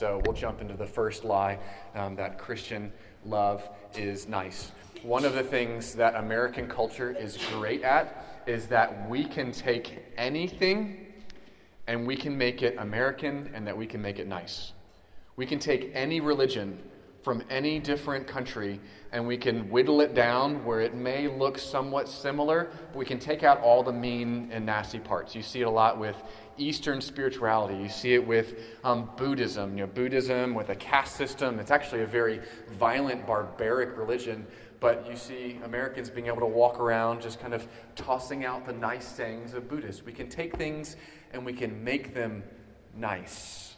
So we'll jump into the first lie um, that Christian love is nice. One of the things that American culture is great at is that we can take anything and we can make it American and that we can make it nice. We can take any religion from any different country and we can whittle it down where it may look somewhat similar, but we can take out all the mean and nasty parts. You see it a lot with Eastern spirituality. You see it with um, Buddhism. You know, Buddhism with a caste system. It's actually a very violent, barbaric religion. But you see Americans being able to walk around just kind of tossing out the nice sayings of Buddhists. We can take things and we can make them nice.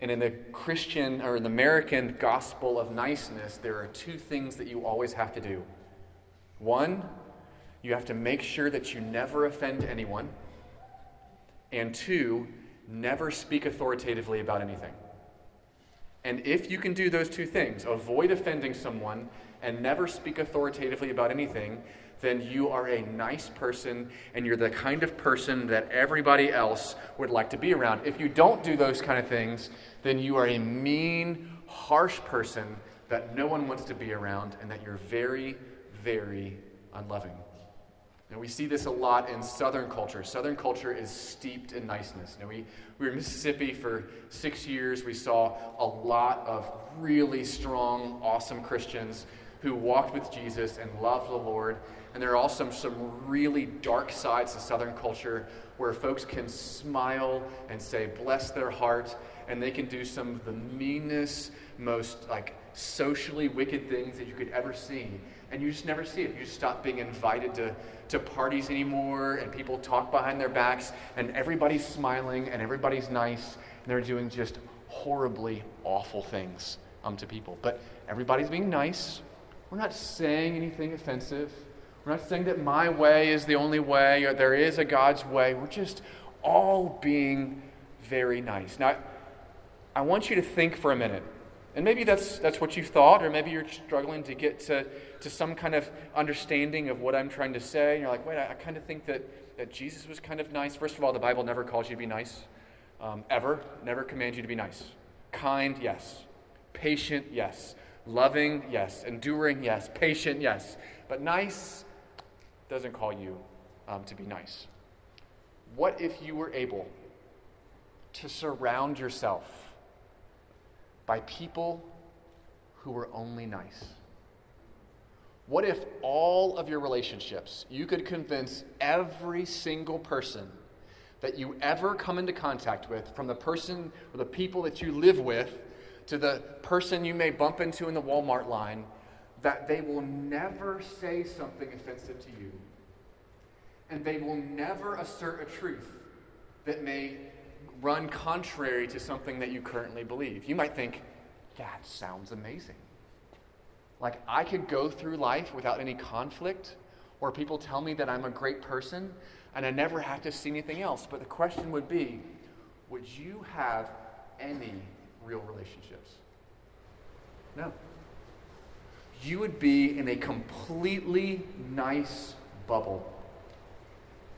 And in the Christian or in the American gospel of niceness, there are two things that you always have to do. One, you have to make sure that you never offend anyone. And two, never speak authoritatively about anything. And if you can do those two things, avoid offending someone and never speak authoritatively about anything, then you are a nice person and you're the kind of person that everybody else would like to be around. If you don't do those kind of things, then you are a mean, harsh person that no one wants to be around and that you're very, very unloving. And we see this a lot in Southern culture. Southern culture is steeped in niceness. Now, we, we were in Mississippi for six years. We saw a lot of really strong, awesome Christians who walked with Jesus and loved the Lord and there are also some really dark sides to Southern culture where folks can smile and say, bless their heart, and they can do some of the meanest, most like socially wicked things that you could ever see. And you just never see it. You just stop being invited to, to parties anymore, and people talk behind their backs, and everybody's smiling, and everybody's nice, and they're doing just horribly awful things um, to people. But everybody's being nice. We're not saying anything offensive. We're not saying that my way is the only way or there is a God's way. We're just all being very nice. Now, I want you to think for a minute. And maybe that's, that's what you thought, or maybe you're struggling to get to, to some kind of understanding of what I'm trying to say. And you're like, wait, I, I kind of think that, that Jesus was kind of nice. First of all, the Bible never calls you to be nice, um, ever. Never commands you to be nice. Kind, yes. Patient, yes. Loving, yes. Enduring, yes. Patient, yes. But nice, doesn't call you um, to be nice. What if you were able to surround yourself by people who were only nice? What if all of your relationships, you could convince every single person that you ever come into contact with, from the person or the people that you live with to the person you may bump into in the Walmart line, that they will never say something offensive to you. And they will never assert a truth that may run contrary to something that you currently believe. You might think, that sounds amazing. Like, I could go through life without any conflict, or people tell me that I'm a great person, and I never have to see anything else. But the question would be would you have any real relationships? No you would be in a completely nice bubble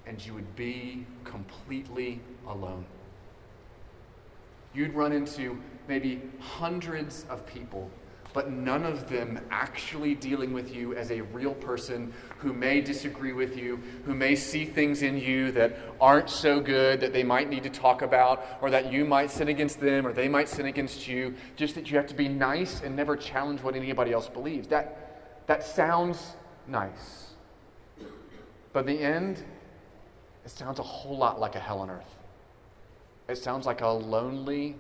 and you would be completely alone. You'd run into maybe hundreds of people but none of them actually dealing with you as a real person who may disagree with you, who may see things in you that aren't so good that they might need to talk about, or that you might sin against them, or they might sin against you, just that you have to be nice and never challenge what anybody else believes. That, that sounds nice. But in the end, it sounds a whole lot like a hell on earth. It sounds like a lonely,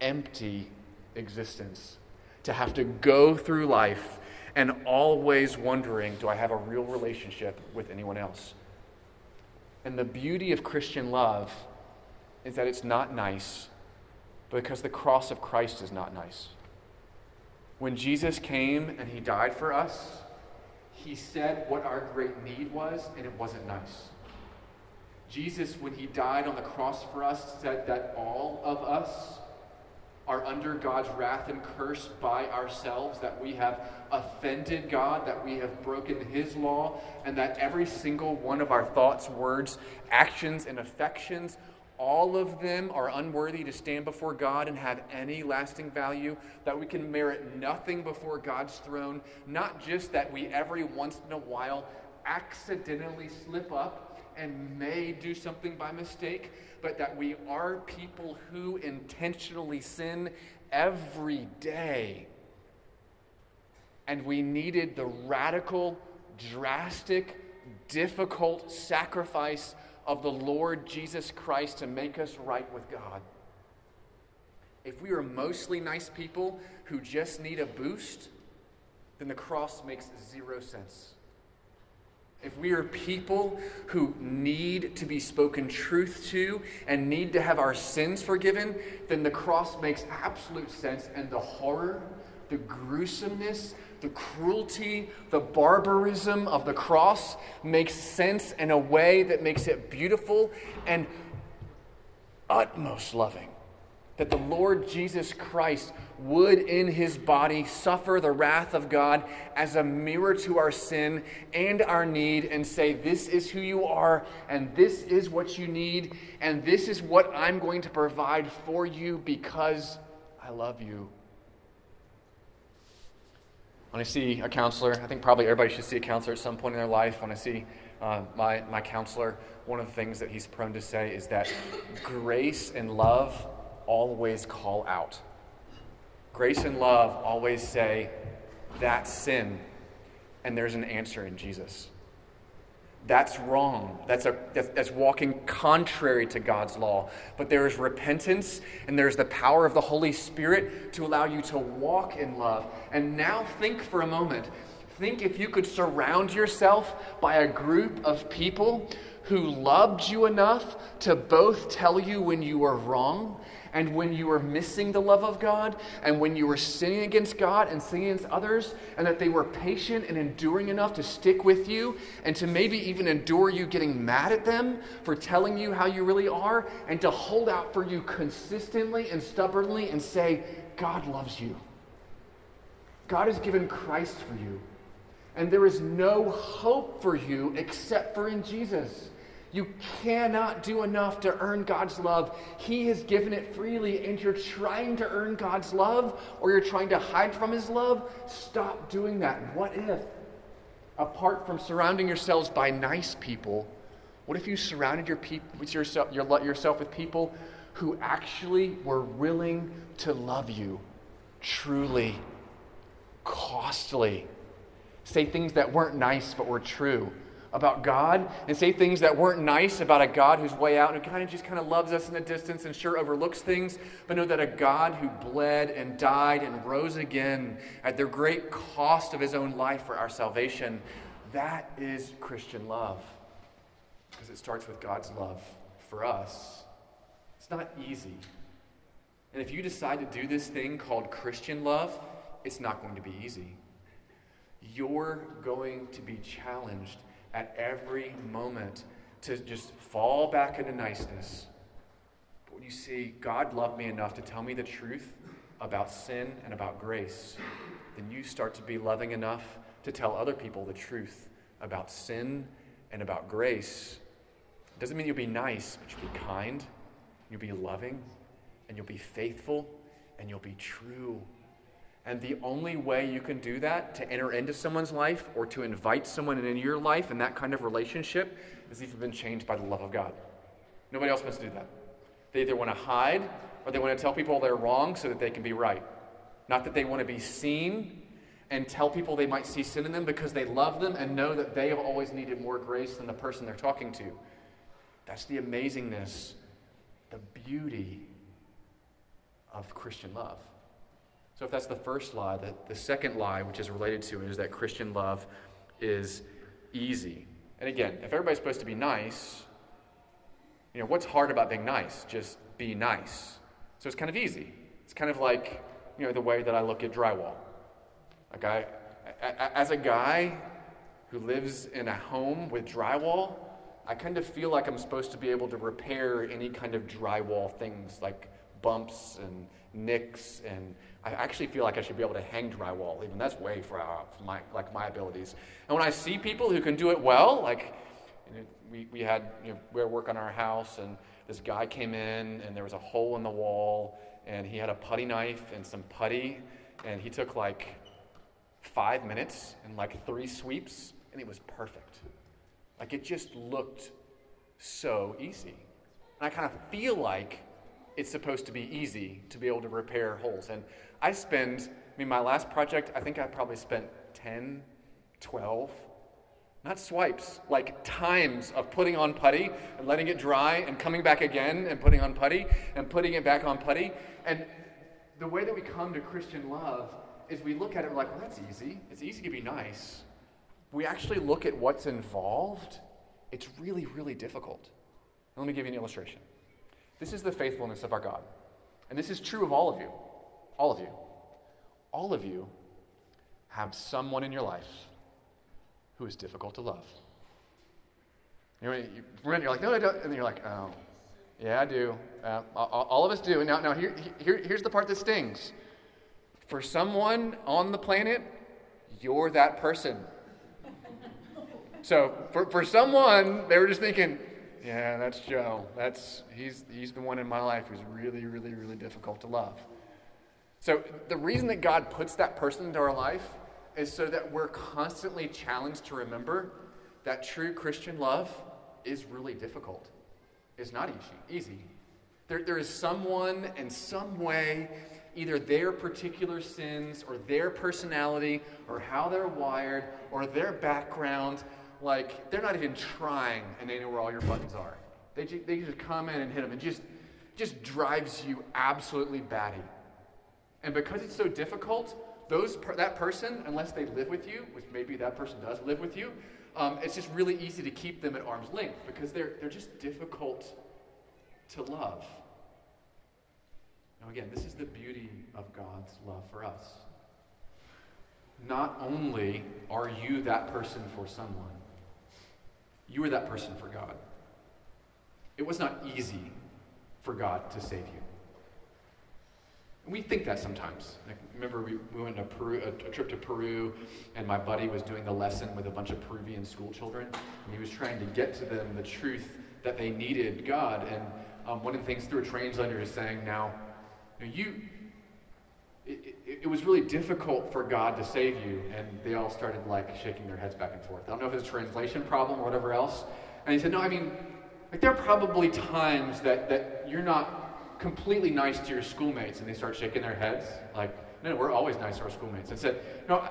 empty existence to have to go through life and always wondering, do I have a real relationship with anyone else? And the beauty of Christian love is that it's not nice because the cross of Christ is not nice. When Jesus came and he died for us, he said what our great need was, and it wasn't nice. Jesus, when he died on the cross for us, said that all of us are under God's wrath and curse by ourselves, that we have offended God, that we have broken His law, and that every single one of our thoughts, words, actions, and affections all of them are unworthy to stand before God and have any lasting value, that we can merit nothing before God's throne, not just that we every once in a while accidentally slip up and may do something by mistake, but that we are people who intentionally sin every day. And we needed the radical, drastic, difficult sacrifice of the Lord Jesus Christ to make us right with God. If we are mostly nice people who just need a boost, then the cross makes zero sense. If we are people who need to be spoken truth to and need to have our sins forgiven, then the cross makes absolute sense, and the horror, the gruesomeness, the cruelty, the barbarism of the cross makes sense in a way that makes it beautiful and utmost loving. That the Lord Jesus Christ would in his body suffer the wrath of God as a mirror to our sin and our need and say, This is who you are, and this is what you need, and this is what I'm going to provide for you because I love you when I see a counselor, I think probably everybody should see a counselor at some point in their life. When I see uh, my, my counselor, one of the things that he's prone to say is that grace and love always call out. Grace and love always say, that's sin, and there's an answer in Jesus. That's wrong. That's, a, that's, that's, walking contrary to God's law. But there is repentance and there's the power of the Holy Spirit to allow you to walk in love. And now think for a moment. Think if you could surround yourself by a group of people who loved you enough to both tell you when you were wrong and when you were missing the love of God, and when you were sinning against God and sinning against others, and that they were patient and enduring enough to stick with you and to maybe even endure you getting mad at them for telling you how you really are, and to hold out for you consistently and stubbornly and say, God loves you. God has given Christ for you. And there is no hope for you except for in Jesus. You cannot do enough to earn God's love. He has given it freely, and you're trying to earn God's love or you're trying to hide from His love. Stop doing that. What if, apart from surrounding yourselves by nice people, what if you surrounded your with yourself, your, yourself with people who actually were willing to love you truly, costly? Say things that weren't nice but were true about God and say things that weren't nice about a God who's way out and who kind of just kind of loves us in the distance and sure overlooks things, but know that a God who bled and died and rose again at the great cost of his own life for our salvation, that is Christian love. Because it starts with God's love for us. It's not easy. And if you decide to do this thing called Christian love, it's not going to be easy. You're going to be challenged at every moment to just fall back into niceness. But when you see God loved me enough to tell me the truth about sin and about grace, then you start to be loving enough to tell other people the truth about sin and about grace. It doesn't mean you'll be nice, but you'll be kind, you'll be loving, and you'll be faithful, and you'll be true and the only way you can do that to enter into someone's life or to invite someone into your life in that kind of relationship is if you've been changed by the love of God. Nobody else wants to do that. They either want to hide or they want to tell people they're wrong so that they can be right. Not that they want to be seen and tell people they might see sin in them because they love them and know that they have always needed more grace than the person they're talking to. That's the amazingness, the beauty of Christian love. So, if that's the first lie, the, the second lie, which is related to it, is that Christian love is easy. And again, if everybody's supposed to be nice, you know, what's hard about being nice? Just be nice. So, it's kind of easy. It's kind of like, you know, the way that I look at drywall. Like, I, as a guy who lives in a home with drywall, I kind of feel like I'm supposed to be able to repair any kind of drywall things like bumps and nicks and I actually feel like I should be able to hang drywall. Even that's way from my like my abilities. And when I see people who can do it well, like You know, we, we had, you know, we were working on our house, and this guy came in, and there was a hole in the wall, and he had a putty knife and some putty, and he took like five minutes and like three sweeps, and it was perfect. Like it just looked so easy. And I kind of feel like it's supposed to be easy to be able to repair holes. And I spend, I mean, my last project, I think I probably spent 10, 12, not swipes, like times of putting on putty and letting it dry and coming back again and putting on putty and putting it back on putty. And the way that we come to Christian love is we look at it like, well, that's easy. It's easy to be nice. We actually look at what's involved. It's really, really difficult. Let me give you an illustration. This is the faithfulness of our God. And this is true of all of you. All of you. All of you have someone in your life who is difficult to love. You know, you're like, no, I don't. And then you're like, oh, yeah, I do. Uh, all of us do. Now, now here, here, here's the part that stings. For someone on the planet, you're that person. So for, for someone, they were just thinking, yeah, that's Joe. That's he's he's the one in my life who's really, really, really difficult to love. So the reason that God puts that person into our life is so that we're constantly challenged to remember that true Christian love is really difficult. It's not easy. Easy. There, there is someone in some way, either their particular sins or their personality or how they're wired or their background like they're not even trying and they know where all your buttons are. They, ju- they just come in and hit them and just, just drives you absolutely batty. And because it's so difficult, those per- that person, unless they live with you, which maybe that person does live with you, um, it's just really easy to keep them at arm's length because they're, they're just difficult to love. Now, again, this is the beauty of God's love for us. Not only are you that person for someone, you were that person for God. It was not easy for God to save you. And we think that sometimes. Like, remember, we, we went on a, a, trip to Peru, and my buddy was doing the lesson with a bunch of Peruvian school children, and he was trying to get to them the truth that they needed God. And um, one of the things through a translator is saying, now, you, it, it, it, was really difficult for God to save you. And they all started like shaking their heads back and forth. I don't know if it's a translation problem or whatever else. And he said, No, I mean, like there are probably times that, that you're not completely nice to your schoolmates. And they start shaking their heads, like, No, we're always nice to our schoolmates. And said, No,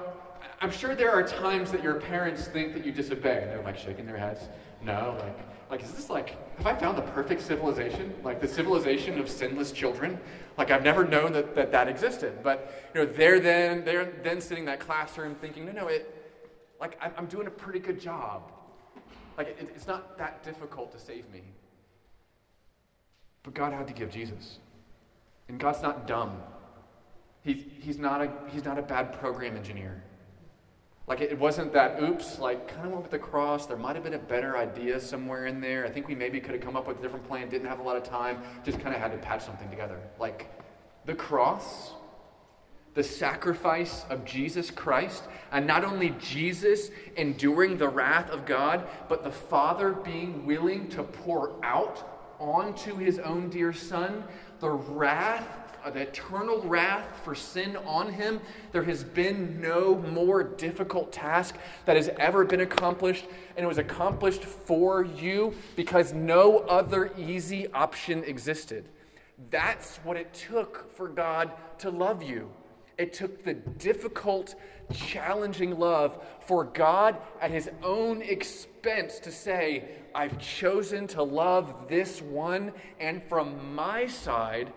I'm sure there are times that your parents think that you disobey. And they're like shaking their heads. No, like, like, is this like, have I found the perfect civilization? Like the civilization of sinless children? Like I've never known that that, that existed. But you know, they're then they're then sitting in that classroom thinking, no, no, it like I'm, doing a pretty good job. Like it, it's not that difficult to save me. But God had to give Jesus. And God's not dumb. He's, he's, not a, he's not a bad program engineer. Like it wasn't that, oops, like kind of went with the cross. There might have been a better idea somewhere in there. I think we maybe could have come up with a different plan, didn't have a lot of time, just kind of had to patch something together. Like the cross, the sacrifice of Jesus Christ, and not only Jesus enduring the wrath of God, but the Father being willing to pour out onto his own dear Son the wrath uh, the eternal wrath for sin on him. There has been no more difficult task that has ever been accomplished, and it was accomplished for you because no other easy option existed. That's what it took for God to love you. It took the difficult, challenging love for God at his own expense to say, I've chosen to love this one, and from my side,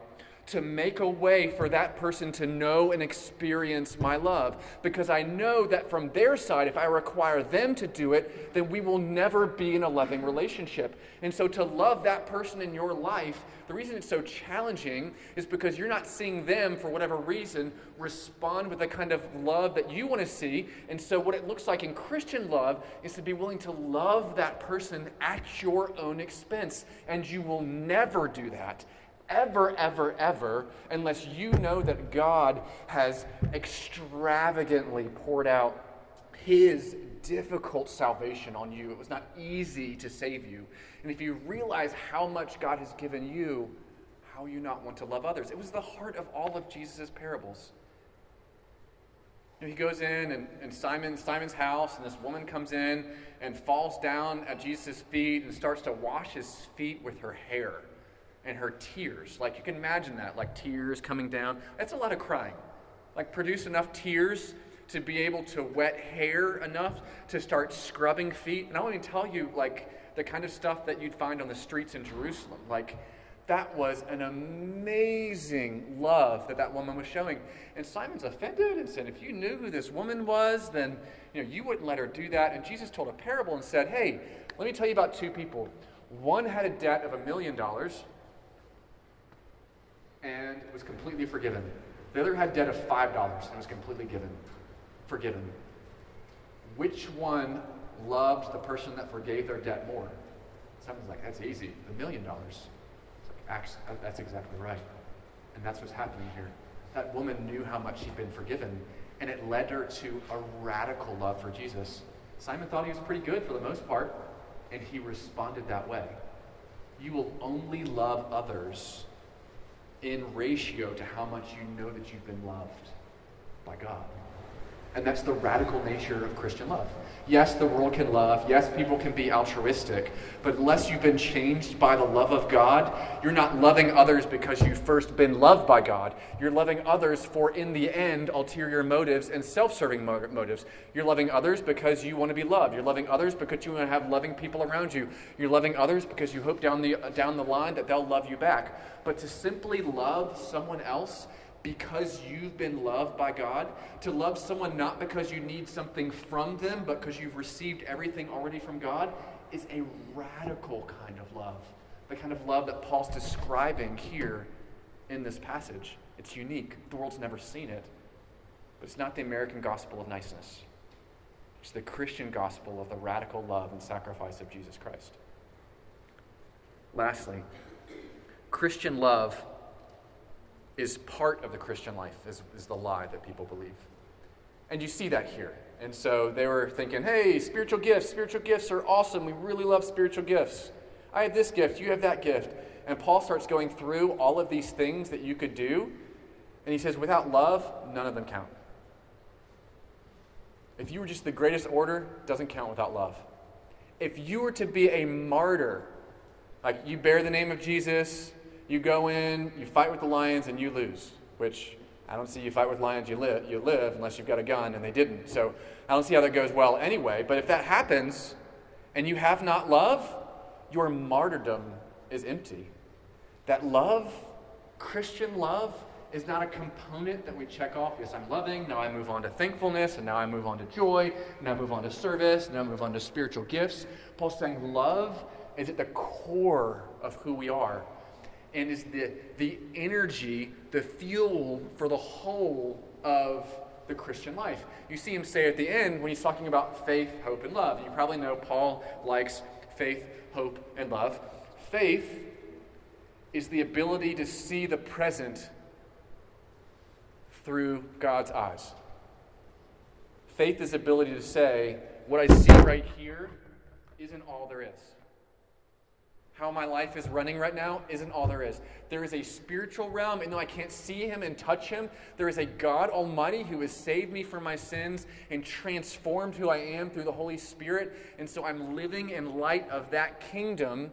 to make a way for that person to know and experience my love. Because I know that from their side, if I require them to do it, then we will never be in a loving relationship. And so to love that person in your life, the reason it's so challenging is because you're not seeing them, for whatever reason, respond with the kind of love that you want to see. And so, what it looks like in Christian love is to be willing to love that person at your own expense. And you will never do that ever, ever, ever, unless you know that God has extravagantly poured out his difficult salvation on you. It was not easy to save you. And if you realize how much God has given you, how you not want to love others? It was the heart of all of Jesus' parables. He goes in and, and Simon, Simon's house, and this woman comes in and falls down at Jesus' feet and starts to wash his feet with her hair and her tears. Like you can imagine that, like tears coming down. That's a lot of crying. Like produce enough tears to be able to wet hair enough to start scrubbing feet. And I want even tell you, like, the kind of stuff that you'd find on the streets in Jerusalem. Like, that was an amazing love that that woman was showing. And Simon's offended and said, if you knew who this woman was, then you, know, you wouldn't let her do that. And Jesus told a parable and said, hey, let me tell you about two people. One had a debt of a million dollars and was completely forgiven. The other had debt of five dollars and was completely given, forgiven. Which one loved the person that forgave their debt more? Simon's like, that's easy. A million dollars. Actually, uh, that's exactly right. And that's what's happening here. That woman knew how much she'd been forgiven, and it led her to a radical love for Jesus. Simon thought he was pretty good for the most part, and he responded that way. You will only love others in ratio to how much you know that you've been loved by God. And that's the radical nature of Christian love. Yes, the world can love. Yes, people can be altruistic. But unless you've been changed by the love of God, you're not loving others because you've first been loved by God. You're loving others for, in the end, ulterior motives and self serving motives. You're loving others because you want to be loved. You're loving others because you want to have loving people around you. You're loving others because you hope down the, down the line that they'll love you back. But to simply love someone else because you've been loved by God, to love someone not because you need something from them, but because you've received everything already from God, is a radical kind of love. The kind of love that Paul's describing here in this passage. It's unique. The world's never seen it. But it's not the American gospel of niceness, it's the Christian gospel of the radical love and sacrifice of Jesus Christ. Lastly, Christian love is part of the Christian life, is, is the lie that people believe. And you see that here. And so they were thinking, hey, spiritual gifts, spiritual gifts are awesome. We really love spiritual gifts. I have this gift, you have that gift. And Paul starts going through all of these things that you could do. And he says, without love, none of them count. If you were just the greatest order, doesn't count without love. If you were to be a martyr, like you bear the name of Jesus, you go in, you fight with the lions, and you lose, which I don't see you fight with lions, you live, you live unless you've got a gun, and they didn't. So I don't see how that goes well anyway. But if that happens and you have not love, your martyrdom is empty. That love, Christian love, is not a component that we check off. Yes, I'm loving. Now I move on to thankfulness, and now I move on to joy. Now I move on to service. And now I move on to spiritual gifts. Paul's saying love is at the core of who we are and is the, the energy, the fuel for the whole of the Christian life. You see him say at the end when he's talking about faith, hope, and love. You probably know Paul likes faith, hope, and love. Faith is the ability to see the present through God's eyes. Faith is the ability to say, what I see right here isn't all there is how my life is running right now isn't all there is. There is a spiritual realm, and though I can't see him and touch him, there is a God Almighty who has saved me from my sins and transformed who I am through the Holy Spirit. And so I'm living in light of that kingdom,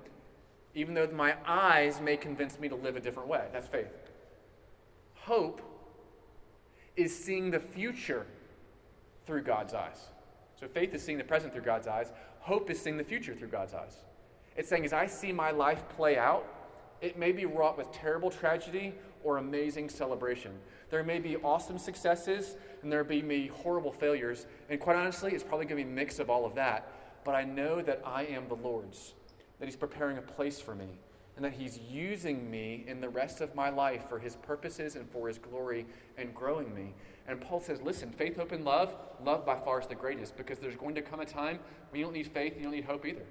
even though my eyes may convince me to live a different way. That's faith. Hope is seeing the future through God's eyes. So faith is seeing the present through God's eyes, hope is seeing the future through God's eyes. It's saying, as I see my life play out, it may be wrought with terrible tragedy or amazing celebration. There may be awesome successes and there may be horrible failures. And quite honestly, it's probably going to be a mix of all of that. But I know that I am the Lord's, that He's preparing a place for me, and that He's using me in the rest of my life for His purposes and for His glory and growing me. And Paul says, listen, faith, hope, and love, love by far is the greatest because there's going to come a time when you don't need faith, and you don't need hope either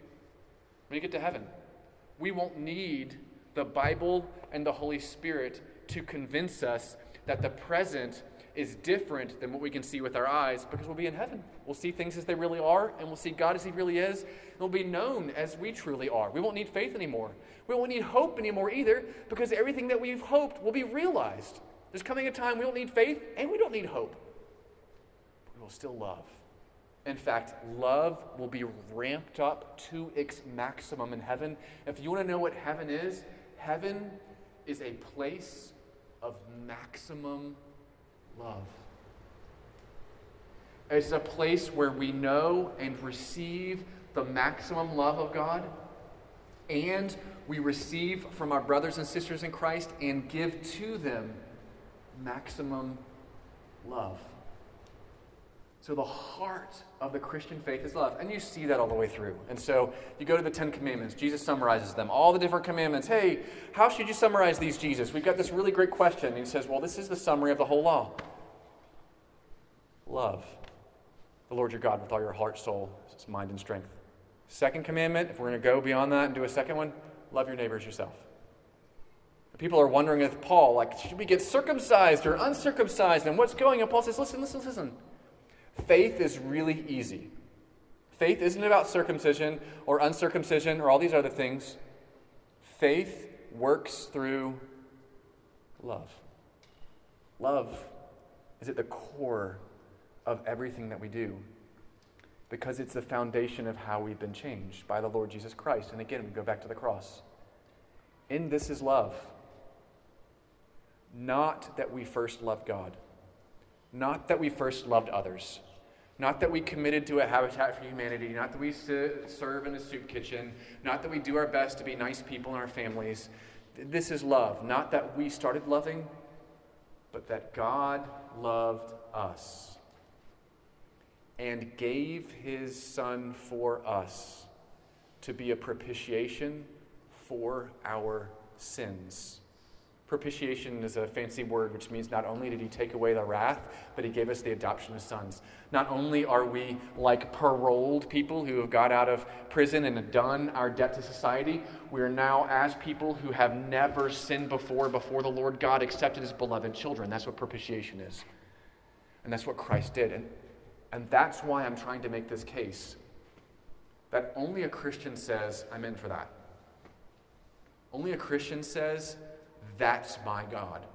when you get to heaven. We won't need the Bible and the Holy Spirit to convince us that the present is different than what we can see with our eyes because we'll be in heaven. We'll see things as they really are, and we'll see God as He really is, and we'll be known as we truly are. We won't need faith anymore. We won't need hope anymore either because everything that we've hoped will be realized. There's coming a time we don't need faith and we don't need hope. We will still love. In fact, love will be ramped up to its maximum in heaven. If you want to know what heaven is, heaven is a place of maximum love. It's a place where we know and receive the maximum love of God, and we receive from our brothers and sisters in Christ and give to them maximum love. So, the heart of the Christian faith is love. And you see that all the way through. And so, you go to the Ten Commandments. Jesus summarizes them, all the different commandments. Hey, how should you summarize these, Jesus? We've got this really great question. And he says, Well, this is the summary of the whole law love the Lord your God with all your heart, soul, mind, and strength. Second commandment, if we're going to go beyond that and do a second one, love your neighbors yourself. People are wondering if Paul, like, should we get circumcised or uncircumcised? And what's going on? Paul says, listen, listen, listen. Faith is really easy. Faith isn't about circumcision or uncircumcision or all these other things. Faith works through love. Love is at the core of everything that we do because it's the foundation of how we've been changed by the Lord Jesus Christ. And again, we go back to the cross. In this is love. Not that we first loved God, not that we first loved others. Not that we committed to a Habitat for Humanity, not that we serve in a soup kitchen, not that we do our best to be nice people in our families. This is love. Not that we started loving, but that God loved us and gave his Son for us to be a propitiation for our sins. Propitiation is a fancy word which means not only did he take away the wrath, but he gave us the adoption as sons. Not only are we like paroled people who have got out of prison and have done our debt to society, we are now, as people who have never sinned before, before the Lord God, accepted as beloved children. That's what propitiation is. And that's what Christ did. And, and that's why I'm trying to make this case that only a Christian says, I'm in for that. Only a Christian says, that's my God.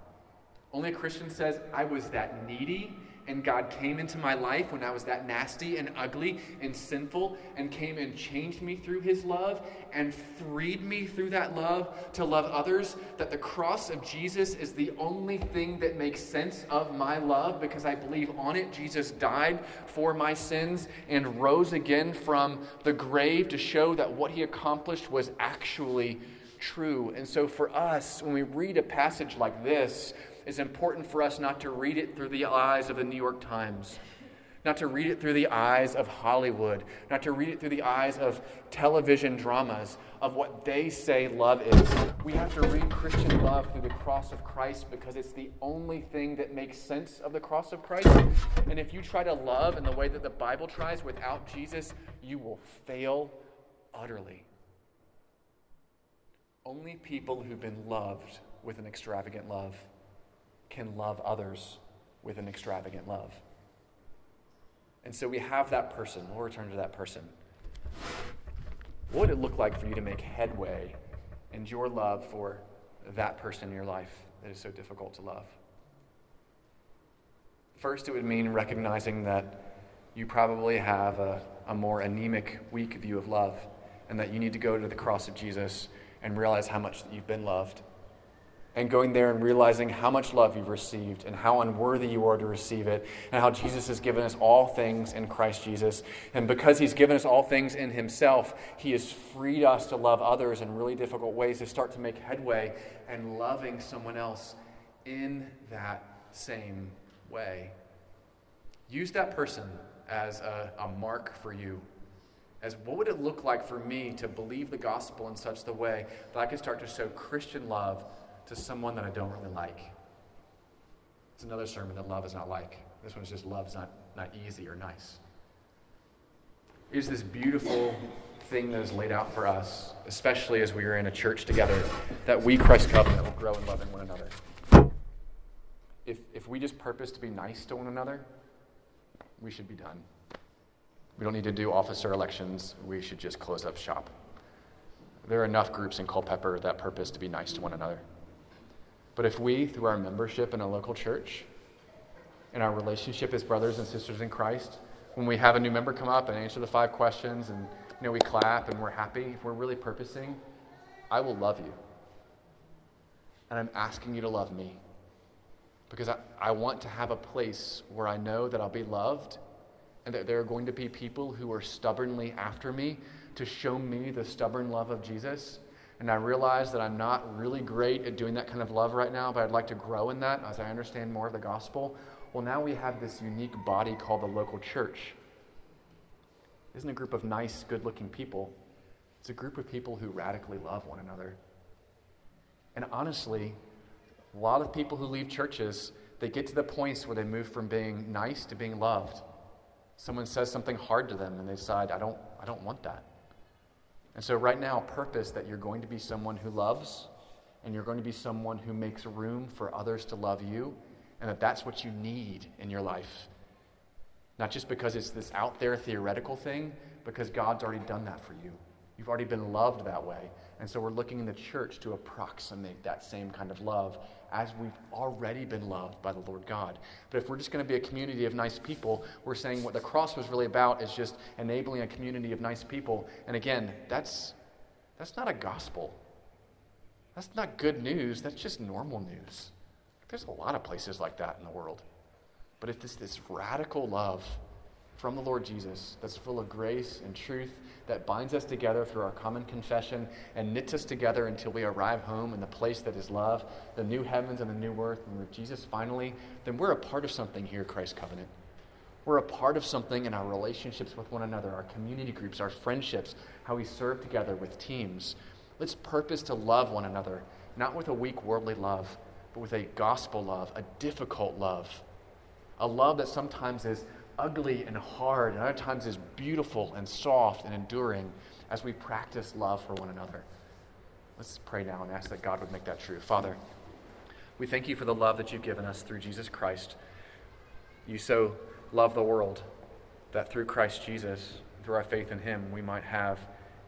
Only a Christian says, I was that needy, and God came into my life when I was that nasty and ugly and sinful, and came and changed me through his love and freed me through that love to love others. That the cross of Jesus is the only thing that makes sense of my love because I believe on it Jesus died for my sins and rose again from the grave to show that what he accomplished was actually true. And so, for us, when we read a passage like this, it's important for us not to read it through the eyes of the New York Times, not to read it through the eyes of Hollywood, not to read it through the eyes of television dramas, of what they say love is. We have to read Christian love through the cross of Christ because it's the only thing that makes sense of the cross of Christ. And if you try to love in the way that the Bible tries without Jesus, you will fail utterly. Only people who've been loved with an extravagant love can love others with an extravagant love. And so we have that person. We'll return to that person. What would it look like for you to make headway in your love for that person in your life that is so difficult to love? First, it would mean recognizing that you probably have a, a more anemic, weak view of love, and that you need to go to the cross of Jesus and realize how much that you've been loved. And going there and realizing how much love you've received and how unworthy you are to receive it, and how Jesus has given us all things in Christ Jesus. And because He's given us all things in Himself, He has freed us to love others in really difficult ways, to start to make headway and loving someone else in that same way. Use that person as a, a mark for you as what would it look like for me to believe the gospel in such the way that I could start to show Christian love to someone that I don't really like. It's another sermon that love is not like. This one's just love's not, not easy or nice. Is this beautiful thing that is laid out for us, especially as we are in a church together, that we, Christ Covenant, will grow in loving one another. if, if we just purpose to be nice to one another, we should be done. We don't need to do officer elections. We should just close up shop. There are enough groups in Culpeper that purpose to be nice to one another. But if we, through our membership in a local church, in our relationship as brothers and sisters in Christ, when we have a new member come up and answer the five questions and you know we clap and we're happy, if we're really purposing, I will love you. And I'm asking you to love me. Because I, I want to have a place where I know that I'll be loved and that there are going to be people who are stubbornly after me to show me the stubborn love of Jesus. And I realize that I'm not really great at doing that kind of love right now, but I'd like to grow in that as I understand more of the gospel. Well, now we have this unique body called the local church. It isn't a group of nice, good looking people, it's a group of people who radically love one another. And honestly, a lot of people who leave churches, they get to the points where they move from being nice to being loved. Someone says something hard to them and they decide, I don't, I don't want that. And so, right now, purpose that you're going to be someone who loves and you're going to be someone who makes room for others to love you, and that that's what you need in your life. Not just because it's this out there theoretical thing, because God's already done that for you. You've already been loved that way. And so we're looking in the church to approximate that same kind of love as we've already been loved by the Lord God. But if we're just going to be a community of nice people, we're saying what the cross was really about is just enabling a community of nice people. And again, that's that's not a gospel. That's not good news. That's just normal news. There's a lot of places like that in the world. But if it's this radical love from the Lord Jesus that's full of grace and truth that binds us together through our common confession and knits us together until we arrive home in the place that is love, the new heavens and the new earth, and with Jesus finally, then we're a part of something here, Christ Covenant. We're a part of something in our relationships with one another, our community groups, our friendships, how we serve together with teams. Let's purpose to love one another, not with a weak worldly love, but with a gospel love, a difficult love. A love that sometimes is ugly and hard, and other times is beautiful and soft and enduring as we practice love for one another. Let's pray now and ask that God would make that true. Father, we thank you for the love that you've given us through Jesus Christ. You so love the world that through Christ Jesus, through our faith in him, we might have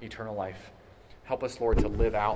eternal life. Help us, Lord, to live out